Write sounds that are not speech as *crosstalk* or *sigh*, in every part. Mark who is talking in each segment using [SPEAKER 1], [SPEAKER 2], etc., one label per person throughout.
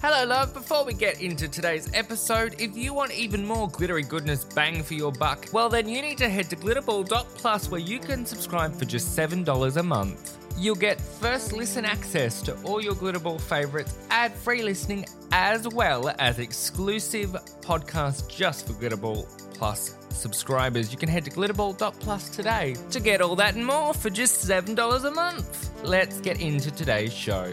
[SPEAKER 1] Hello, love. Before we get into today's episode, if you want even more glittery goodness bang for your buck, well, then you need to head to glitterball.plus where you can subscribe for just $7 a month. You'll get first listen access to all your Glitterball favorites, ad free listening, as well as exclusive podcasts just for Glitterball Plus subscribers. You can head to glitterball.plus today to get all that and more for just $7 a month. Let's get into today's show.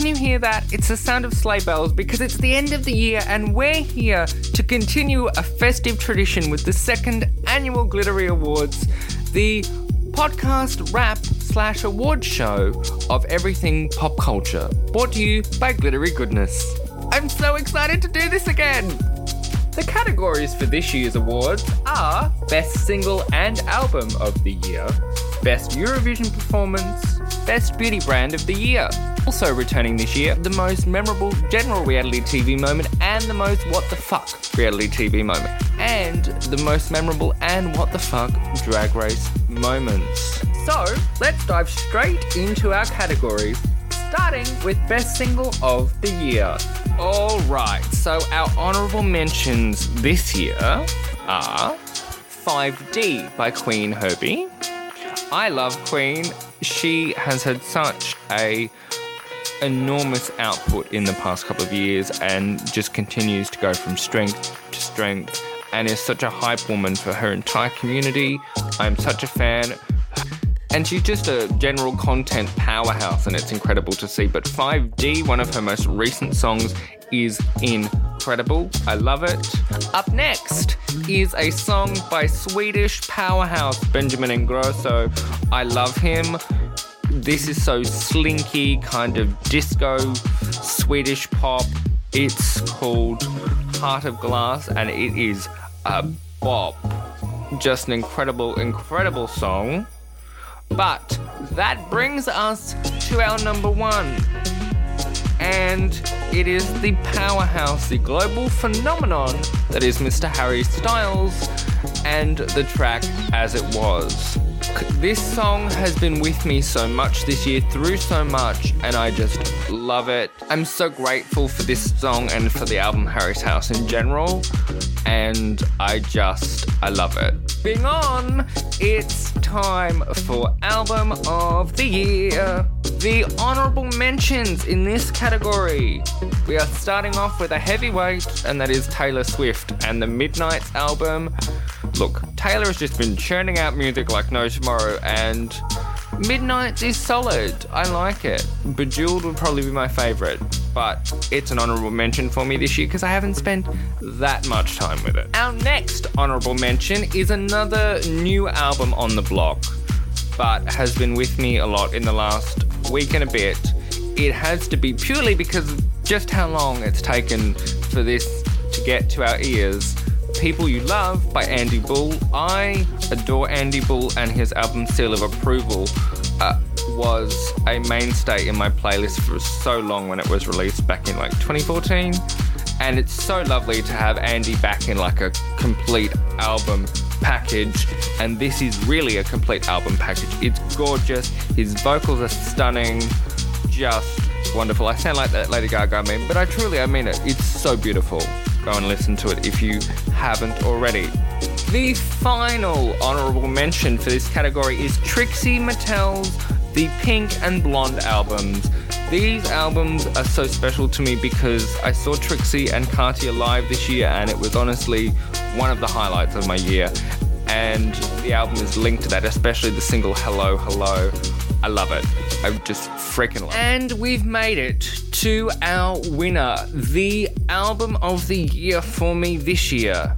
[SPEAKER 1] Can you hear that? It's the sound of sleigh bells because it's the end of the year and we're here to continue a festive tradition with the second annual Glittery Awards, the podcast rap slash award show of everything pop culture, brought to you by Glittery Goodness. I'm so excited to do this again! The categories for this year's awards are Best Single and Album of the Year, Best Eurovision Performance, Best Beauty Brand of the Year. Also returning this year, the most memorable general reality TV moment and the most what the fuck reality TV moment. And the most memorable and what the fuck drag race moments. So, let's dive straight into our categories starting with Best Single of the Year. Alright, so our honourable mentions this year are 5D by Qveen Herby. I love Qveen. She has had such a enormous output in the past couple of years and just continues to go from strength to strength and is such a hype woman for her entire community. I'm such a fan. And she's just a general content powerhouse, and it's incredible to see. But 5D, one of her most recent songs, is incredible. I love it. Up next is a song by Swedish powerhouse Benjamin Ingrosso. I love him. This is so slinky, kind of disco, Swedish pop. It's called Heart of Glass, and it is a bop. Just an incredible, incredible song. But that brings us to our number one. And it is the powerhouse, the global phenomenon that is Mr. Harry Styles and the track As It Was. This song has been with me so much this year, through so much, and I just love it. I'm so grateful for this song and for the album Harry's House in general, and I just, I love it. Being on, it's time for Album of the Year. The honorable mentions in this category. We are starting off with a heavyweight, and that is Taylor Swift and the Midnights album. Look, Taylor has just been churning out music like no tomorrow, and Midnights is solid. I like it. Bejeweled would probably be my favorite, but it's an honorable mention for me this year because I haven't spent that much time with it. Our next honorable mention is another new album on the block, but has been with me a lot in the last week and a bit. It has to be purely because of just how long it's taken for this to get to our ears. People You Love by Andy Bull. I adore Andy Bull and his album Seal of Approval uh, was a mainstay in my playlist for so long when it was released back in like 2014. And it's so lovely to have Andy back in like a complete album package. And this is really a complete album package. It's gorgeous. His vocals are stunning. Just wonderful. I sound like that Lady Gaga meme, but I truly, I mean it. It's so beautiful. Go and listen to it if you haven't already. The final honorable mention for this category is Trixie Mattel's The Pink and Blonde albums. These albums are so special to me because I saw Trixie and Katya live this year and it was honestly one of the highlights of my year. And the album is linked to that, especially the single Hello, Hello. I love it. I just freaking love it. And we've made it to our winner, the album of the year for me this year.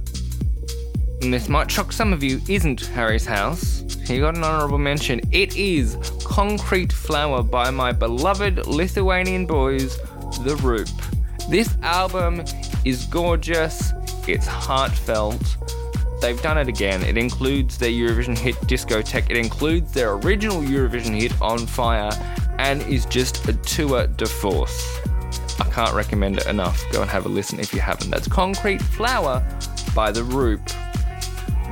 [SPEAKER 1] And this might shock some of you, isn't Harry's House. He got an honourable mention. It is Concrete Flower by my beloved Lithuanian boys, The Roop. This album is gorgeous, it's heartfelt. They've done it again. It includes their Eurovision hit Discoteque, it includes their original Eurovision hit On Fire, and is just a tour de force. I can't recommend it enough. Go and have a listen if you haven't. That's Concrete Flower by The Roop.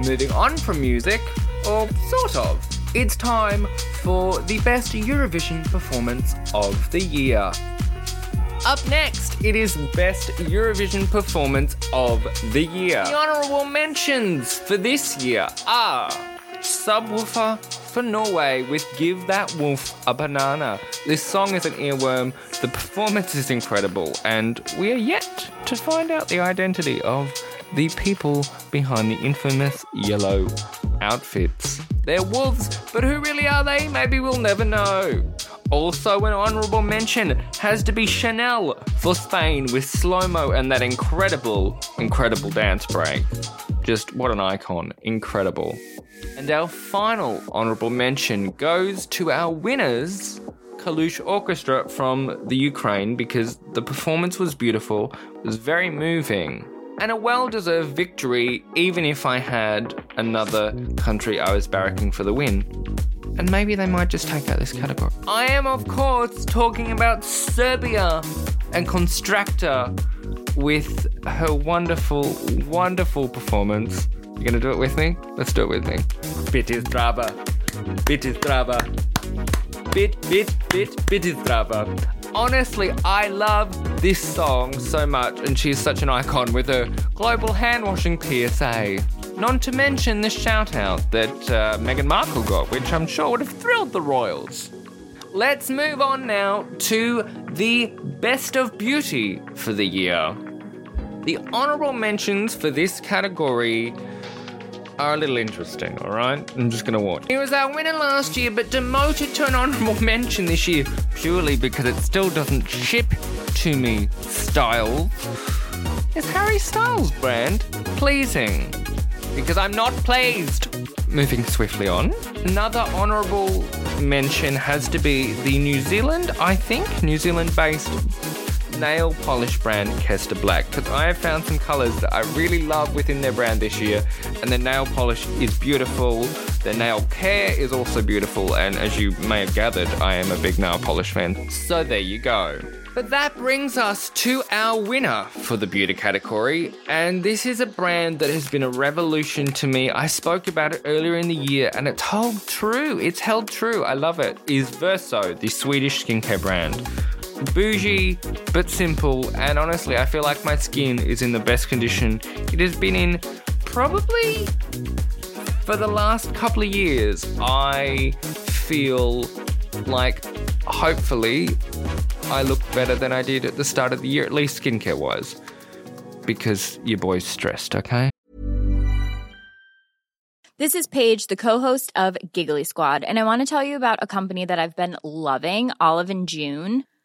[SPEAKER 1] Moving on from music, or sort of, it's time for the best Eurovision performance of the year. Up next, it is Best Eurovision Performance of the Year. The honourable mentions for this year are Subwoolfer for Norway with Give That Wolf a Banana. This song is an earworm, the performance is incredible, and we are yet to find out the identity of the people behind the infamous yellow outfits. They're wolves, but who really are they? Maybe we'll never know. Also, an honourable mention has to be Chanel for Spain with SloMo and that incredible, incredible dance break. Just what an icon. Incredible. And our final honourable mention goes to our winners, Kalush Orchestra from the Ukraine, because the performance was beautiful, was very moving, and a well deserved victory, even if I had another country I was barracking for the win. And maybe they might just take out this category. I am, of course, talking about Serbia and Konstrakta with her wonderful, wonderful performance. You're gonna do it with me? Let's do it with me. Biti zdrava. Bit. Bit, bit, bit, biti zdrava. Honestly, I love this song so much, and she's such an icon with her global hand washing PSA. Not to mention the shout out that uh, Meghan Markle got, which I'm sure would have thrilled the royals. Let's move on now to the best of beauty for the year. The honorable mentions for this category are a little interesting, alright? I'm just gonna warn. He was our winner last year, but demoted to an honorable *laughs* mention this year purely because it still doesn't ship to me style. Is Harry Styles brand pleasing? Because I'm not pleased. Moving swiftly on. Another honourable mention has to be the New Zealand, I think, New Zealand based nail polish brand Kester Black because I have found some colours that I really love within their brand this year, and the nail polish is beautiful. The nail care is also beautiful, and as you may have gathered, I am a big nail polish fan. So there you go. But that brings us to our winner for the beauty category, and this is a brand that has been a revolution to me. I spoke about it earlier in the year, and it's held true. It's held true. I love it. Is Verso, the Swedish skincare brand. Bougie, but simple, and honestly, I feel like my skin is in the best condition it has been in probably for the last couple of years. I feel like hopefully I look better than I did at the start of the year, at least skincare wise, because your boy's stressed, okay?
[SPEAKER 2] This is Paige, the co-host of Giggly Squad, and I want to tell you about a company that I've been loving, Olive and June.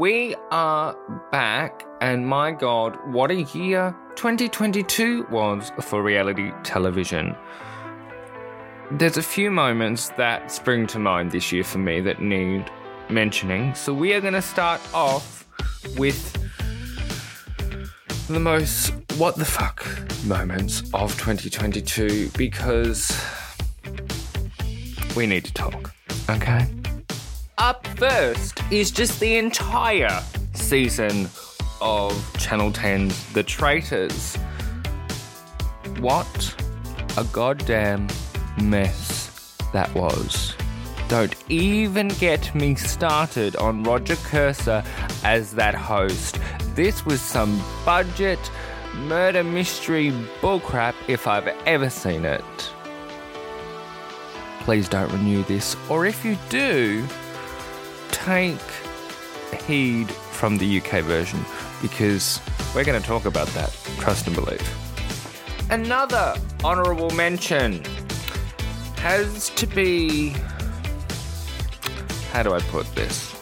[SPEAKER 1] We are back, and my god, what a year 2022 was for reality television. There's a few moments that spring to mind this year for me that need mentioning. So, we are going to start off with the most what the fuck moments of 2022 because we need to talk, okay? Up first is just the entire season of Channel 10's The Traitors. What a goddamn mess that was. Don't even get me started on Rodger Corser as that host. This was some budget murder mystery bullcrap if I've ever seen it. Please don't renew this, or if you do, take heed from the UK version because we're going to talk about that. Trust and believe. Another honourable mention has to be. How do I put this?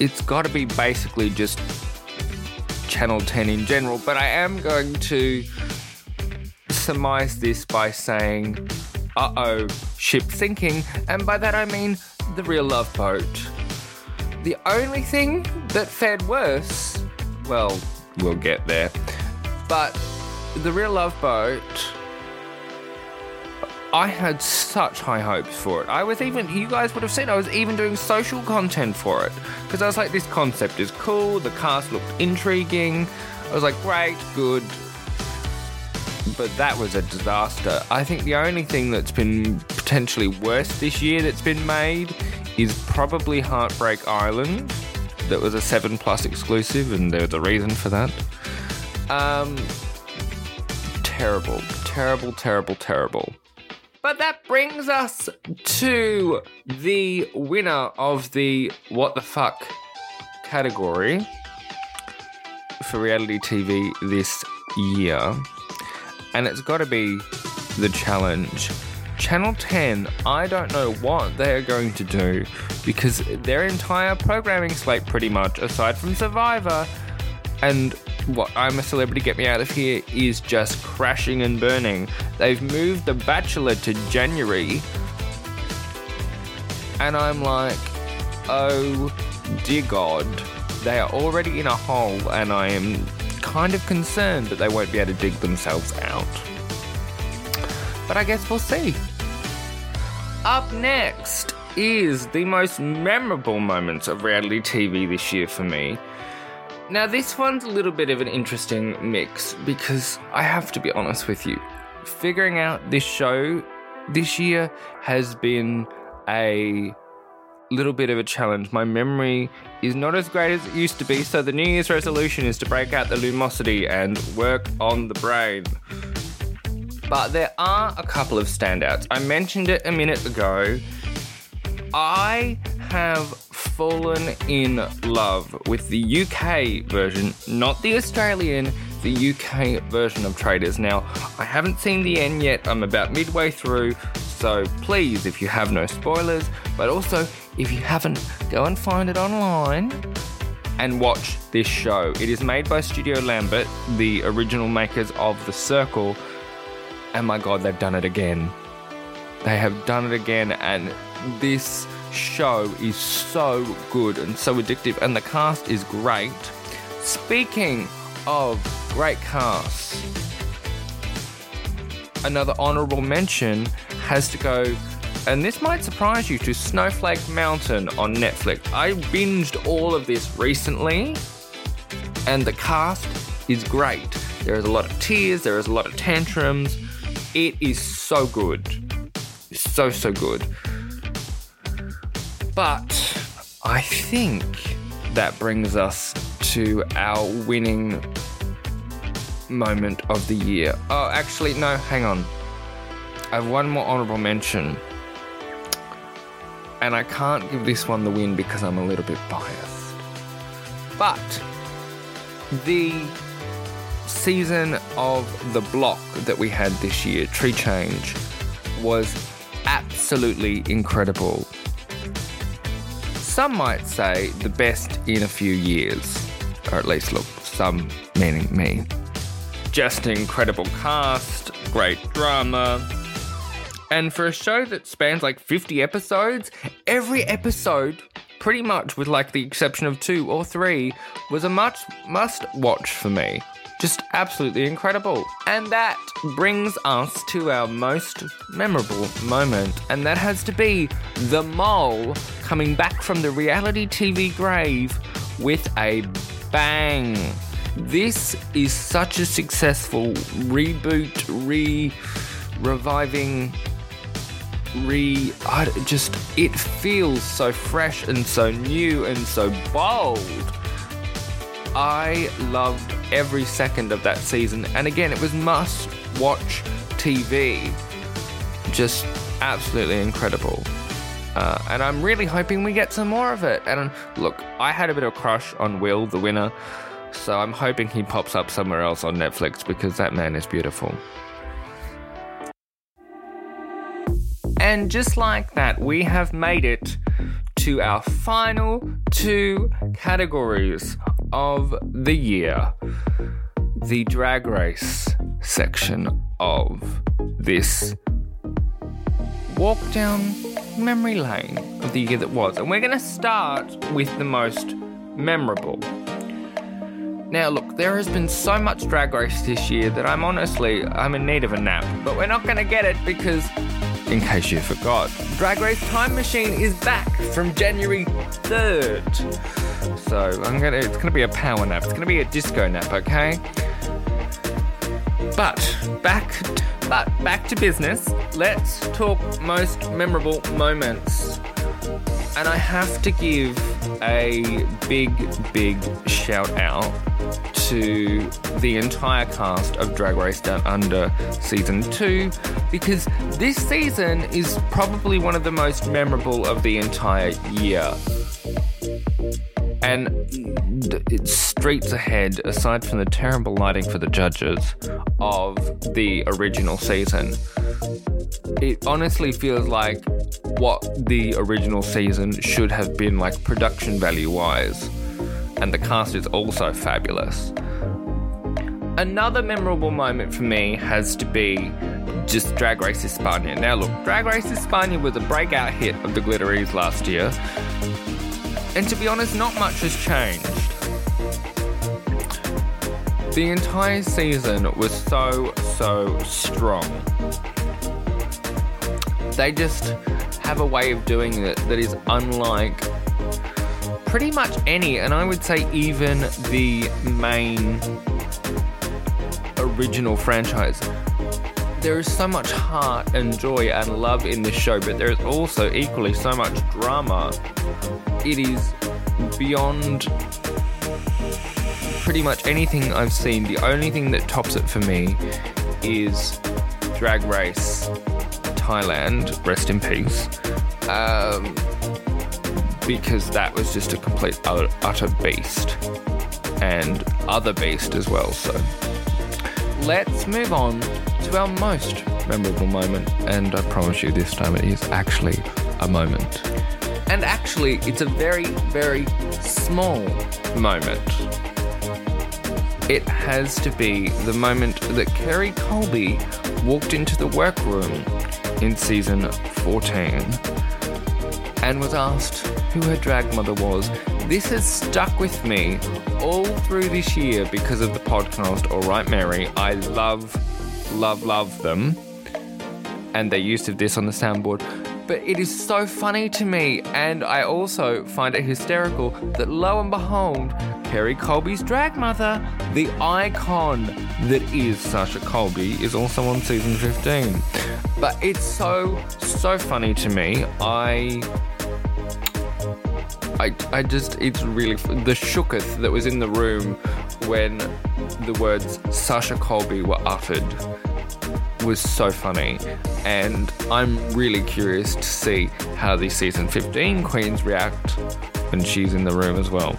[SPEAKER 1] It's got to be basically just Channel 10 in general, but I am going to surmise this by saying, uh oh, ship sinking, and by that I mean the real love boat. The only thing that fared worse, well, we'll get there, but the real love boat. I had such high hopes for it. I was even, you guys would have seen, I was even doing social content for it. Because I was like, this concept is cool, the cast looked intriguing. I was like, great, good. But that was a disaster. I think the only thing that's been potentially worse this year that's been made is probably Heartbreak Island. That was a 7 Plus exclusive, and there's a reason for that. Um, terrible, terrible, terrible, terrible. But that brings us to the winner of the What the Fuck category for reality TV this year. And it's got to be the challenge. Channel 10, I don't know what they are going to do because their entire programming slate, pretty much, aside from Survivor and what I'm a Celebrity Get Me Out of Here, is just crashing and burning. They've moved The Bachelor to January, and I'm like, oh dear God, they are already in a hole, and I am kind of concerned that they won't be able to dig themselves out. but I guess we'll see. Up next is the most memorable moments of reality TV this year for me. Now, this one's a little bit of an interesting mix because I have to be honest with you. Figuring out this show this year has been a little bit of a challenge. My memory is not as great as it used to be, so the New Year's resolution is to break out the lumosity and work on the brain. But there are a couple of standouts. I mentioned it a minute ago. I have fallen in love with the UK version, not the Australian, the UK version of Traitors. Now, I haven't seen the end yet, I'm about midway through, so please, if you have no spoilers, but also if you haven't, go and find it online and watch this show. It is made by Studio Lambert, the original makers of The Circle, and my god, they've done it again. They have done it again, and this show is so good and so addictive, and the cast is great. Speaking of great casts, another honorable mention has to go, and this might surprise you, to Snowflake Mountain on Netflix. I binged all of this recently, and the cast is great. There is a lot of tears, there is a lot of tantrums. It is so good. So, so good. But I think that brings us to our winning moment of the year. Oh, actually, no, hang on. I have one more honorable mention. And I can't give this one the win because I'm a little bit biased. But the season of The Block that we had this year, Tree Change, was absolutely incredible. Some might say the best in a few years, or at least look, some meaning me. Just incredible cast, great drama. And for a show that spans like 50 episodes, every episode, pretty much with like the exception of two or three, was a much must watch for me. Just absolutely incredible. And that brings us to our most memorable moment, and that has to be the mole coming back from the reality TV grave with a bang. This is such a successful reboot, re reviving, re. I, just, it feels so fresh and so new and so bold. I loved every second of that season, and again, it was must watch TV. Just absolutely incredible. Uh, and I'm really hoping we get some more of it. And look, I had a bit of a crush on Will, the winner, so I'm hoping he pops up somewhere else on Netflix because that man is beautiful. And just like that, we have made it to our final two categories of the year the drag race section of this walk down memory lane of the year that was. And we're going to start with the most memorable. Now, look, there has been so much drag race this year that I'm honestly, I'm in need of a nap. But we're not going to get it because, in case you forgot, Drag Race Time Machine is back from January 3rd. So I'm gonna, it's gonna be a power nap. It's gonna be a disco nap, okay? But back, but back to business. Let's talk most memorable moments. And I have to give a big, big shout out to the entire cast of Drag Race Down Under season two because this season is probably one of the most memorable of the entire year. And it's streets ahead, aside from the terrible lighting for the judges of the original season. It honestly feels like what the original season should have been like production value wise. And the cast is also fabulous. Another memorable moment for me has to be just Drag Race España. Now, look, Drag Race España was a breakout hit of the Glitteries last year. And to be honest, not much has changed. The entire season was so, so strong. They just have a way of doing it that is unlike pretty much any, and I would say even the main original franchise. There is so much heart and joy and love in this show, but there is also equally so much drama. It is beyond pretty much anything I've seen. The only thing that tops it for me is Drag Race Thailand, rest in peace. Um, because that was just a complete utter beast. And other beast as well, so let's move on to our most memorable moment. And I promise you, this time it is actually a moment. And actually, it's a very, very small moment. It has to be the moment that Kerri Colby walked into the workroom in season 14 and was asked who her drag mother was. This has stuck with me all through this year because of the podcast All Right Mary. I love, love, love them. And their use of this on the soundboard. But it is so funny to me, and I also find it hysterical that lo and behold, Kerri Colby's drag mother, the icon that is Sasha Colby, is also on season 15. But it's so, so funny to me. I I, I just, it's really, the shooketh that was in the room when the words Sasha Colby were uttered was so funny. And I'm really curious to see how the season 15 queens react when she's in the room as well.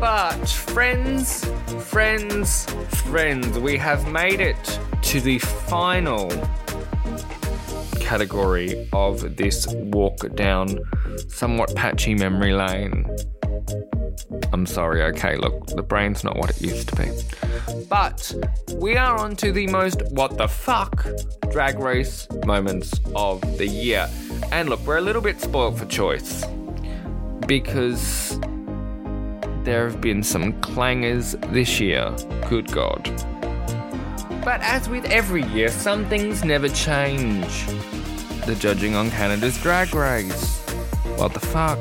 [SPEAKER 1] But, friends, friends, friends, we have made it to the final category of this walk down somewhat patchy memory lane. I'm sorry, okay, look, the brain's not what it used to be. But we are on to the most what the fuck drag race moments of the year. And look, we're a little bit spoiled for choice because there have been some clangers this year. Good God. But as with every year, some things never change the judging on Canada's Drag Race. What the fuck?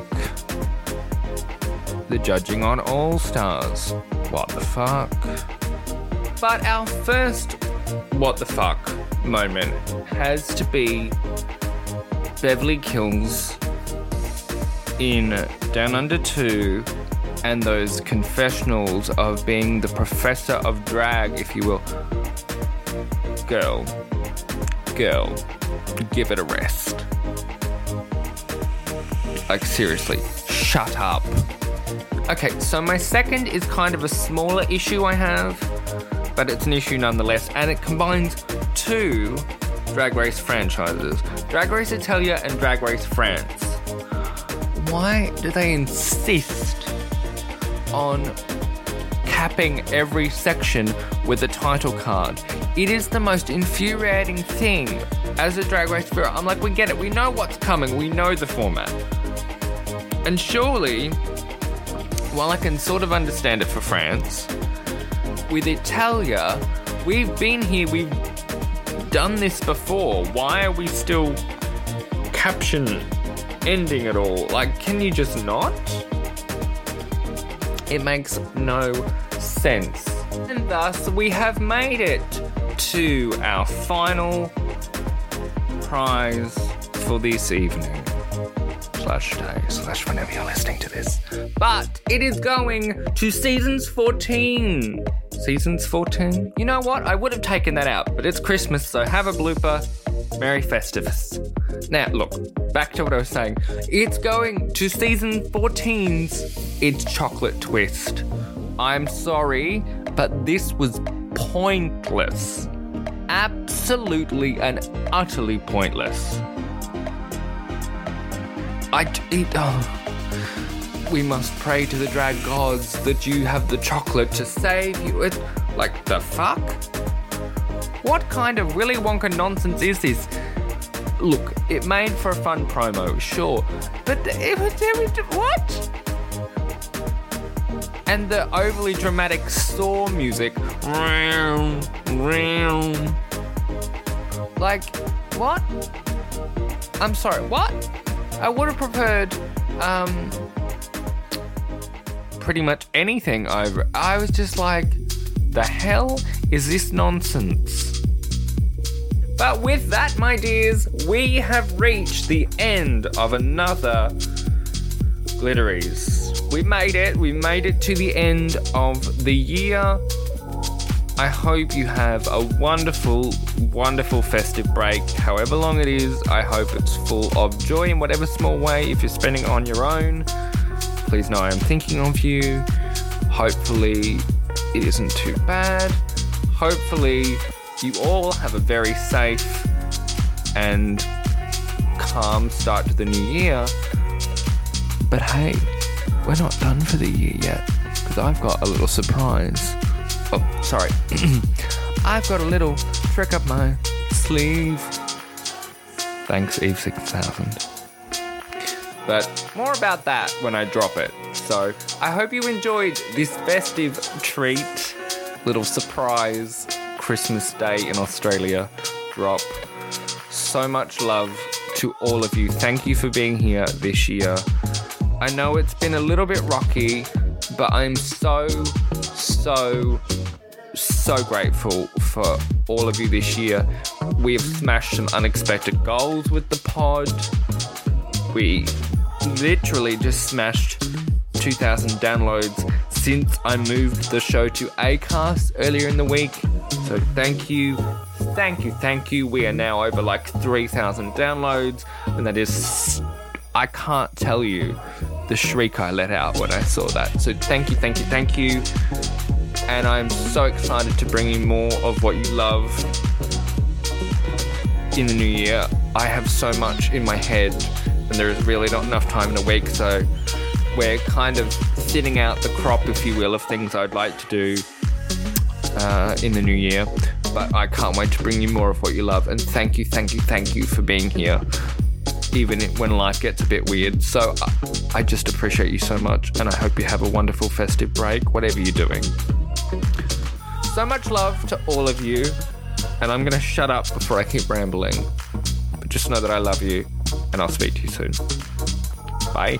[SPEAKER 1] The judging on All Stars. What the fuck? But our first what the fuck moment has to be Beverly Kills in Down Under 2 and those confessionals of being the professor of drag, if you will. Girl. Girl give it a rest. Like, seriously, shut up. Okay, so my second is kind of a smaller issue I have, but it's an issue nonetheless, and it combines two Drag Race franchises Drag Race Italia and Drag Race France. Why do they insist on capping every section with a title card? It is the most infuriating thing as a Drag Race viewer, I'm like, we get it. We know what's coming. We know the format. And surely, while I can sort of understand it for France, with Italia, we've been here, we've done this before. Why are we still caption ending it all? Like, can you just not? It makes no sense. And thus, we have made it to our final prize for this evening. Slash day, slash whenever you're listening to this. But it is going to seasons 14. Seasons 14? You know what? I would have taken that out, but it's Christmas, so have a blooper. Merry Festivus. Now, look, back to what I was saying. It's going to season 14's It's Chocolate Twist. I'm sorry, but this was pointless absolutely and utterly pointless. I. It, oh. We must pray to the drag gods that you have the chocolate to save you. It, like, the fuck? What kind of Willy Wonka nonsense is this? Look, it made for a fun promo, sure, but it was, it what? And the overly dramatic Saw music like, what? I'm sorry, what? I would have preferred, um, pretty much anything over. I was just like, the hell is this nonsense? But with that, my dears, we have reached the end of another Glitteries. We made it. We made it to the end of the year. I hope you have a wonderful, wonderful festive break, however long it is. I hope it's full of joy in whatever small way. If you're spending it on your own, please know I am thinking of you. Hopefully, it isn't too bad. Hopefully, you all have a very safe and calm start to the new year. But hey, we're not done for the year yet because I've got a little surprise. Oh, sorry. *clears throat* I've got a little trick up my sleeve. Thanks, Eve 6000. But more about that when I drop it. So I hope you enjoyed this festive treat, little surprise Christmas Day in Australia drop. So much love to all of you. Thank you for being here this year. I know it's been a little bit rocky, but I'm so, so, so grateful for all of you this year. We have smashed some unexpected goals with the pod. We literally just smashed 2,000 downloads since I moved the show to Acast earlier in the week. So thank you, thank you, thank you. We are now over like 3,000 downloads, and that is, I can't tell you the shriek I let out when I saw that. So thank you, thank you, thank you. And I'm so excited to bring you more of what you love in the new year. I have so much in my head, and there is really not enough time in a week, so we're kind of thinning out the crop, if you will, of things I'd like to do uh, in the new year. But I can't wait to bring you more of what you love. And thank you, thank you, thank you for being here, even when life gets a bit weird. So I, just appreciate you so much, and I hope you have a wonderful festive break, whatever you're doing. So much love to all of you, and I'm going to shut up before I keep rambling. But just know that I love you, and I'll speak to you soon. Bye.